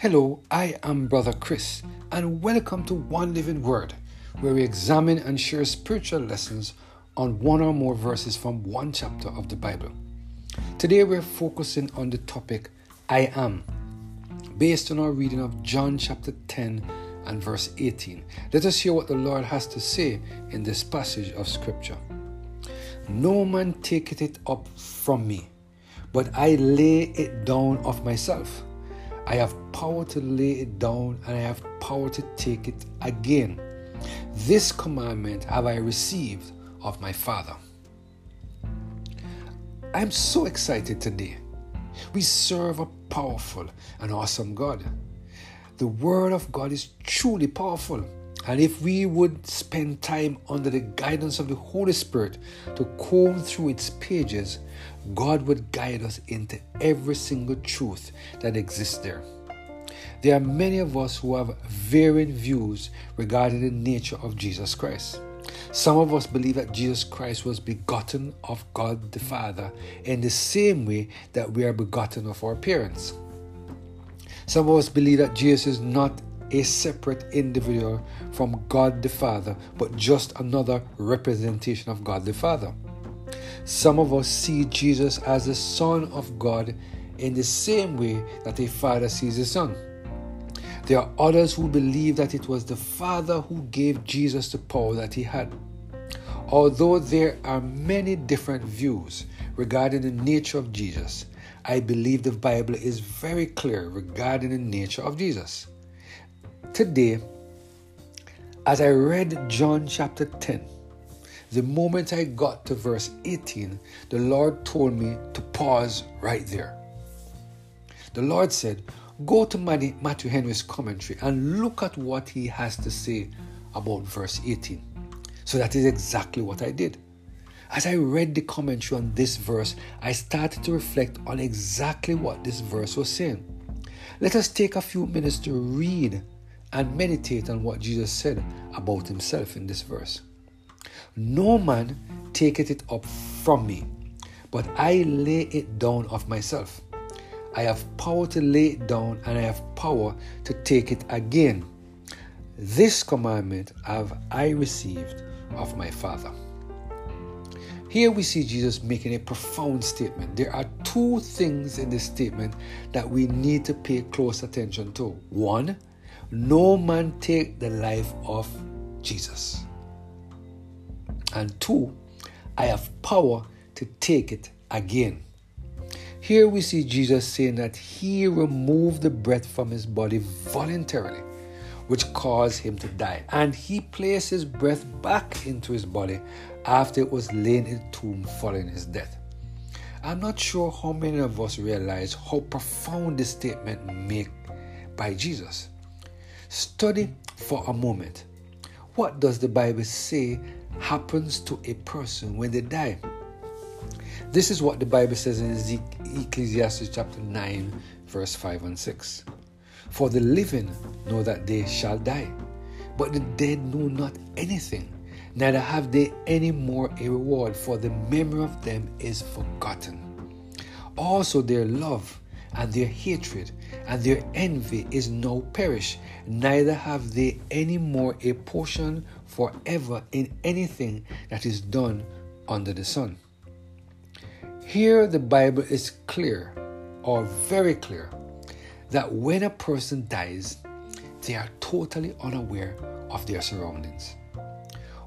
Hello, I am Brother Chris, and welcome to One Living Word, where we examine and share spiritual lessons on one or more verses from one chapter of the Bible. Today we're focusing on the topic I am, based on our reading of John chapter 10 and verse 18. Let us hear what the Lord has to say in this passage of Scripture. No man taketh it up from me, but I lay it down of myself. I have power to lay it down, and I have power to take it again. This commandment have I received of my Father. I'm so excited today. We serve a powerful and awesome God. The Word of God is truly powerful. And if we would spend time under the guidance of the Holy Spirit to comb through its pages, God would guide us into every single truth that exists there. There are many of us who have varying views regarding the nature of Jesus Christ. Some of us believe that Jesus Christ was begotten of God the Father in the same way that we are begotten of our parents. Some of us believe that Jesus is not a separate individual from God the Father, but just another representation of God the Father. Some of us see Jesus as the Son of God in the same way that a father sees a son. There are others who believe that it was the Father who gave Jesus the power that he had. Although there are many different views regarding the nature of Jesus, I believe the Bible is very clear regarding the nature of Jesus. Today, as I read John chapter 10, the moment I got to verse 18, the Lord told me to pause right there. The Lord said, Go to Matthew Henry's commentary and look at what he has to say about verse 18. So that is exactly what I did. As I read the commentary on this verse, I started to reflect on exactly what this verse was saying. Let us take a few minutes to read and meditate on what Jesus said about himself in this verse. No man taketh it up from me, but I lay it down of myself. I have power to lay it down, and I have power to take it again. This commandment have I received of my Father. Here we see Jesus making a profound statement. There are two things in this statement that we need to pay close attention to. One, no man take the life of Jesus. And two, I have power to take it again. Here we see Jesus saying that he removed the breath from his body voluntarily, which caused him to die. And he placed his breath back into his body after it was laid in the tomb following his death. I'm not sure how many of us realize how profound this statement made by Jesus. Study for a moment. What does the Bible say happens to a person when they die? This is what the Bible says in Ecclesiastes chapter 9, verse 5 and 6. For the living know that they shall die, but the dead know not anything, neither have they any more a reward, for the memory of them is forgotten. Also, their love and their hatred and their envy is now perished, neither have they any more a portion forever in anything that is done under the sun. Here, the Bible is clear, or very clear, that when a person dies, they are totally unaware of their surroundings.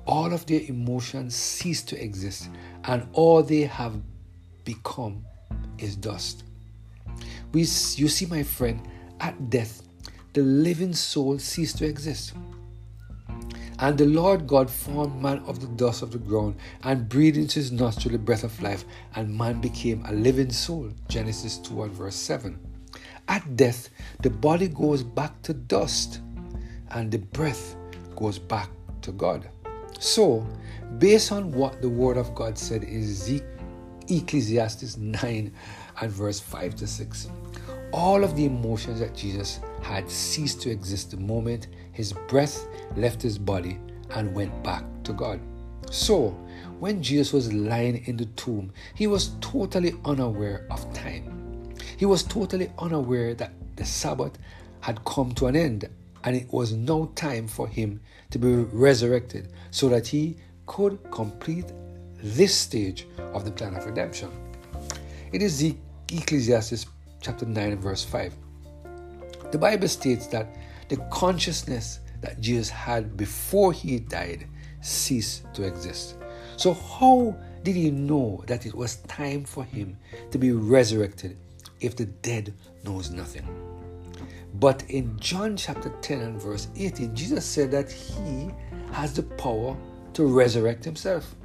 All of their emotions cease to exist, and all they have become is dust. We, you see, my friend, at death, the living soul ceased to exist. And the Lord God formed man of the dust of the ground and breathed into his nostril the breath of life, and man became a living soul. Genesis 2 and verse 7. At death, the body goes back to dust, and the breath goes back to God. So, based on what the Word of God said in Ecclesiastes 9 and verse 5 to 6, all of the emotions that Jesus had ceased to exist the moment his breath left his body and went back to God. So, when Jesus was lying in the tomb, he was totally unaware of time. He was totally unaware that the Sabbath had come to an end, and it was now time for him to be resurrected so that he could complete this stage of the plan of redemption. It is the Ecclesiastes chapter 9 and verse 5. The Bible states that the consciousness that Jesus had before he died ceased to exist. So, how did he know that it was time for him to be resurrected if the dead knows nothing? But in John chapter 10 and verse 18, Jesus said that he has the power to resurrect himself.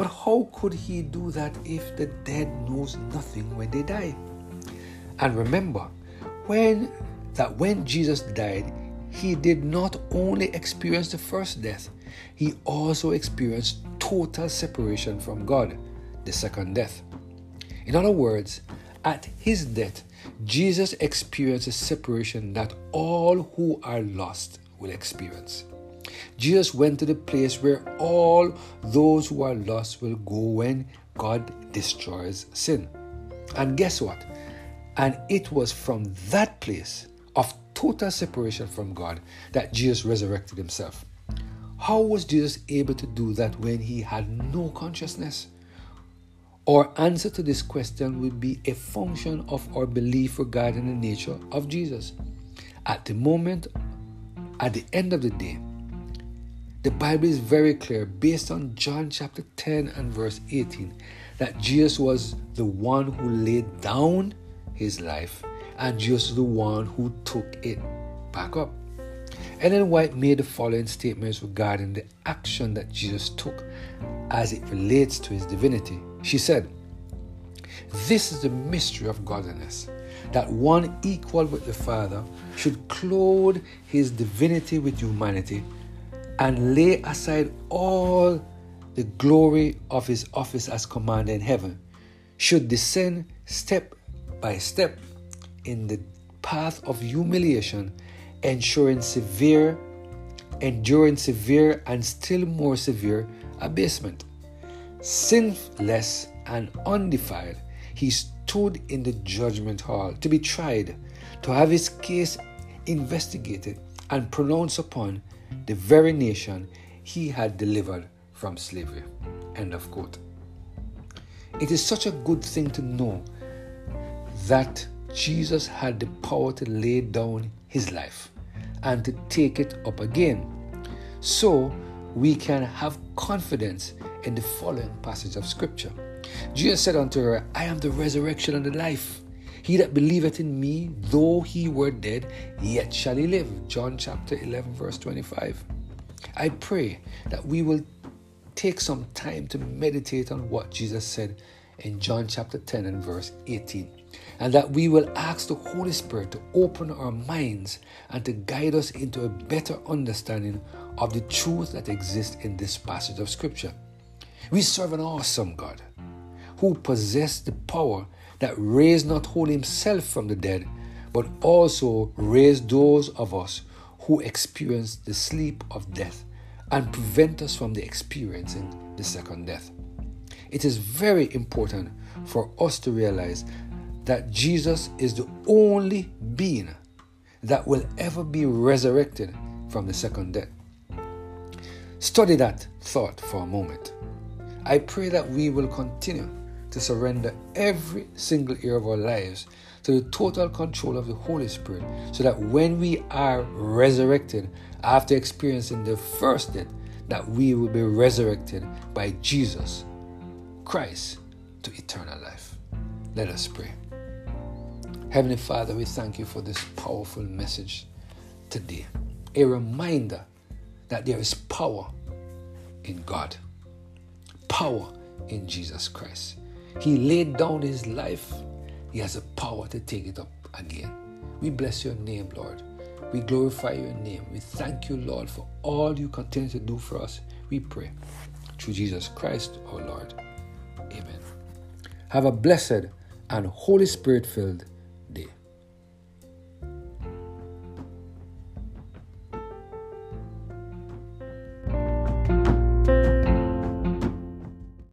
But how could he do that if the dead knows nothing when they die? And remember, when that when Jesus died, he did not only experience the first death, he also experienced total separation from God, the second death. In other words, at his death, Jesus experienced a separation that all who are lost will experience. Jesus went to the place where all those who are lost will go when God destroys sin. And guess what? And it was from that place of total separation from God that Jesus resurrected himself. How was Jesus able to do that when he had no consciousness? Our answer to this question would be a function of our belief regarding the nature of Jesus. At the moment, at the end of the day, the Bible is very clear based on John chapter 10 and verse 18 that Jesus was the one who laid down his life and Jesus the one who took it back up. Ellen White made the following statements regarding the action that Jesus took as it relates to his divinity. She said, This is the mystery of godliness, that one equal with the Father should clothe his divinity with humanity and lay aside all the glory of his office as commander in heaven, should descend step by step in the path of humiliation, ensuring severe, enduring severe and still more severe abasement. Sinless and undefiled, he stood in the judgment hall to be tried, to have his case investigated and pronounced upon the very nation he had delivered from slavery. End of quote. It is such a good thing to know that Jesus had the power to lay down his life and to take it up again. So we can have confidence in the following passage of Scripture. Jesus said unto her, I am the resurrection and the life. He that believeth in me, though he were dead, yet shall he live. John chapter 11, verse 25. I pray that we will take some time to meditate on what Jesus said in John chapter 10 and verse 18 and that we will ask the Holy Spirit to open our minds and to guide us into a better understanding of the truth that exists in this passage of Scripture. We serve an awesome God who possessed the power that raised not only himself from the dead, but also raised those of us who experience the sleep of death and prevent us from the experiencing the second death. It is very important for us to realize that Jesus is the only being that will ever be resurrected from the second death. Study that thought for a moment. I pray that we will continue to surrender every single area of our lives to the total control of the Holy Spirit so that when we are resurrected after experiencing the first death, that we will be resurrected by Jesus Christ to eternal life. Let us pray. Heavenly Father, we thank you for this powerful message today. A reminder that there is power in God, power in Jesus Christ. He laid down his life, he has the power to take it up again. We bless your name, Lord. We glorify your name. We thank you, Lord, for all you continue to do for us. We pray through Jesus Christ, our Lord. Amen. Have a blessed and Holy Spirit filled